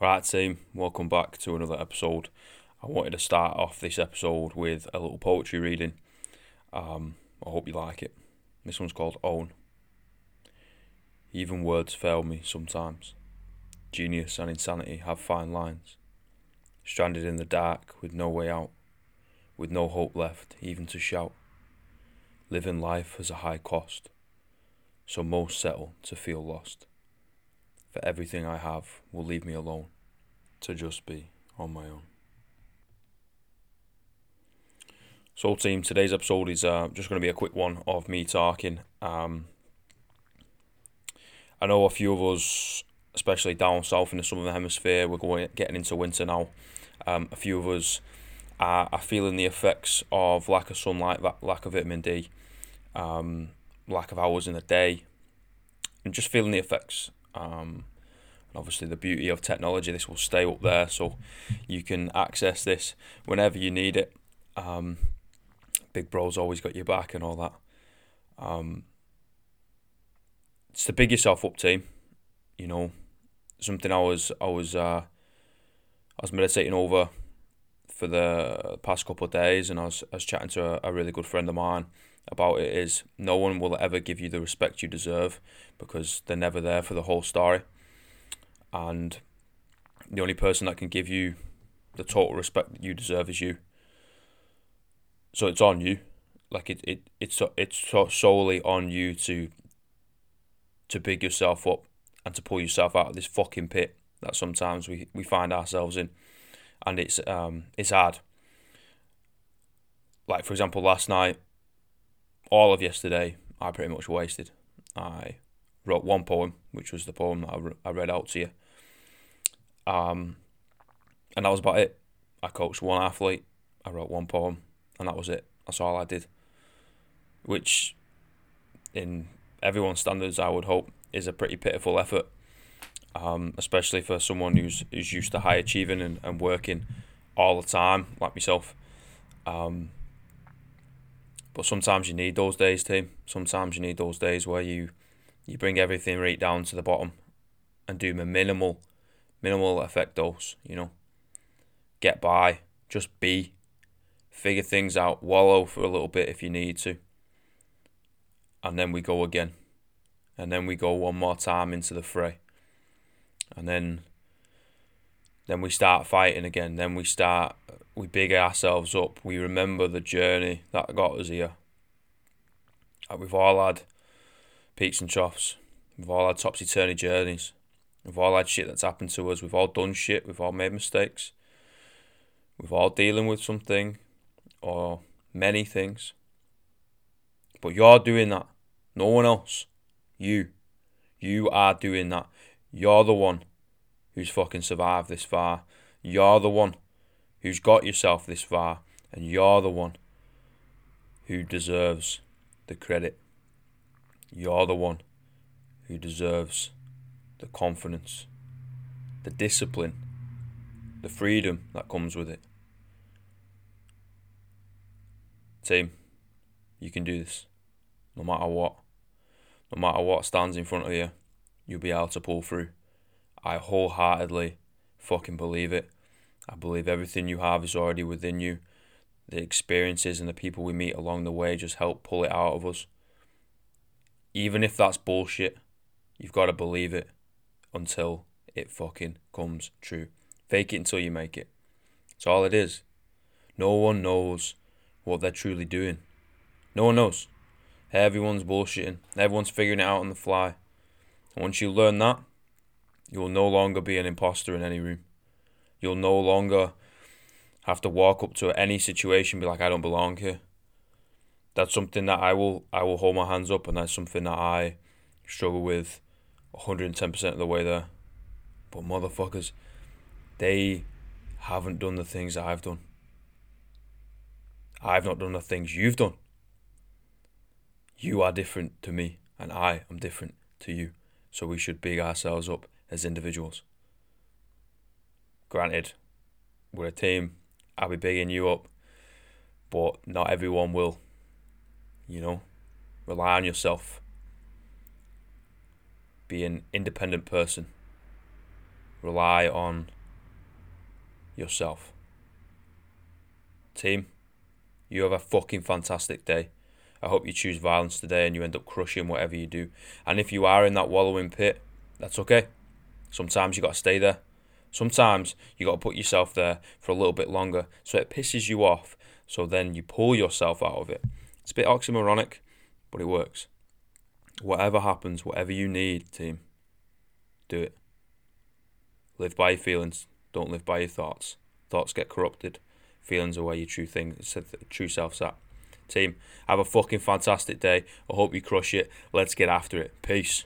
Right, team, welcome back to another episode. I wanted to start off this episode with a little poetry reading. Um, I hope you like it. This one's called Own. Even words fail me sometimes. Genius and insanity have fine lines. Stranded in the dark with no way out, with no hope left even to shout. Living life has a high cost, so most settle to feel lost for everything I have will leave me alone to just be on my own. So, team, today's episode is uh, just going to be a quick one of me talking. Um, I know a few of us, especially down south in the southern hemisphere, we're going getting into winter now. Um, a few of us are, are feeling the effects of lack of sunlight, lack of vitamin D, um, lack of hours in the day, and just feeling the effects. Um, and obviously, the beauty of technology, this will stay up there, so you can access this whenever you need it. Um, Big Bro's always got your back and all that. Um, it's the big yourself up team, you know. Something I was I was uh, I was meditating over for the past couple of days, and I was I was chatting to a, a really good friend of mine about it. Is no one will ever give you the respect you deserve because they're never there for the whole story and the only person that can give you the total respect that you deserve is you. So it's on you, like it, it it's it's solely on you to to big yourself up and to pull yourself out of this fucking pit that sometimes we, we find ourselves in, and it's um it's hard. Like for example, last night, all of yesterday, I pretty much wasted. I wrote one poem, which was the poem that I, re- I read out to you. Um, and that was about it. I coached one athlete, I wrote one poem, and that was it. That's all I did. Which, in everyone's standards, I would hope is a pretty pitiful effort, um, especially for someone who's who's used to high achieving and, and working all the time, like myself. Um, but sometimes you need those days, team. Sometimes you need those days where you you bring everything right down to the bottom and do a minimal minimal effect dose, you know. Get by, just be, figure things out, wallow for a little bit if you need to. And then we go again. And then we go one more time into the fray. And then then we start fighting again. Then we start we big ourselves up. We remember the journey that got us here. we've all had peaks and troughs. We've all had topsy turvy journeys. We've all had shit that's happened to us. We've all done shit. We've all made mistakes. We've all dealing with something or many things. But you're doing that. No one else. You. You are doing that. You're the one who's fucking survived this far. You're the one who's got yourself this far. And you're the one who deserves the credit. You're the one who deserves the confidence, the discipline, the freedom that comes with it. Team, you can do this. No matter what. No matter what stands in front of you, you'll be able to pull through. I wholeheartedly fucking believe it. I believe everything you have is already within you. The experiences and the people we meet along the way just help pull it out of us. Even if that's bullshit, you've got to believe it until it fucking comes true. Fake it until you make it. That's all it is. No one knows what they're truly doing. No one knows. Everyone's bullshitting. Everyone's figuring it out on the fly. And once you learn that, you will no longer be an imposter in any room. You'll no longer have to walk up to any situation be like, I don't belong here. That's something that I will I will hold my hands up and that's something that I struggle with 110% of the way there. But motherfuckers, they haven't done the things that I've done. I've not done the things you've done. You are different to me, and I am different to you. So we should big ourselves up as individuals. Granted, we're a team. I'll be bigging you up, but not everyone will. You know, rely on yourself be an independent person. Rely on yourself. Team, you have a fucking fantastic day. I hope you choose violence today and you end up crushing whatever you do. And if you are in that wallowing pit, that's okay. Sometimes you got to stay there. Sometimes you got to put yourself there for a little bit longer so it pisses you off. So then you pull yourself out of it. It's a bit oxymoronic, but it works. Whatever happens, whatever you need, team, do it. Live by your feelings. Don't live by your thoughts. Thoughts get corrupted. Feelings are where your true thing, true self's at. Team, have a fucking fantastic day. I hope you crush it. Let's get after it. Peace.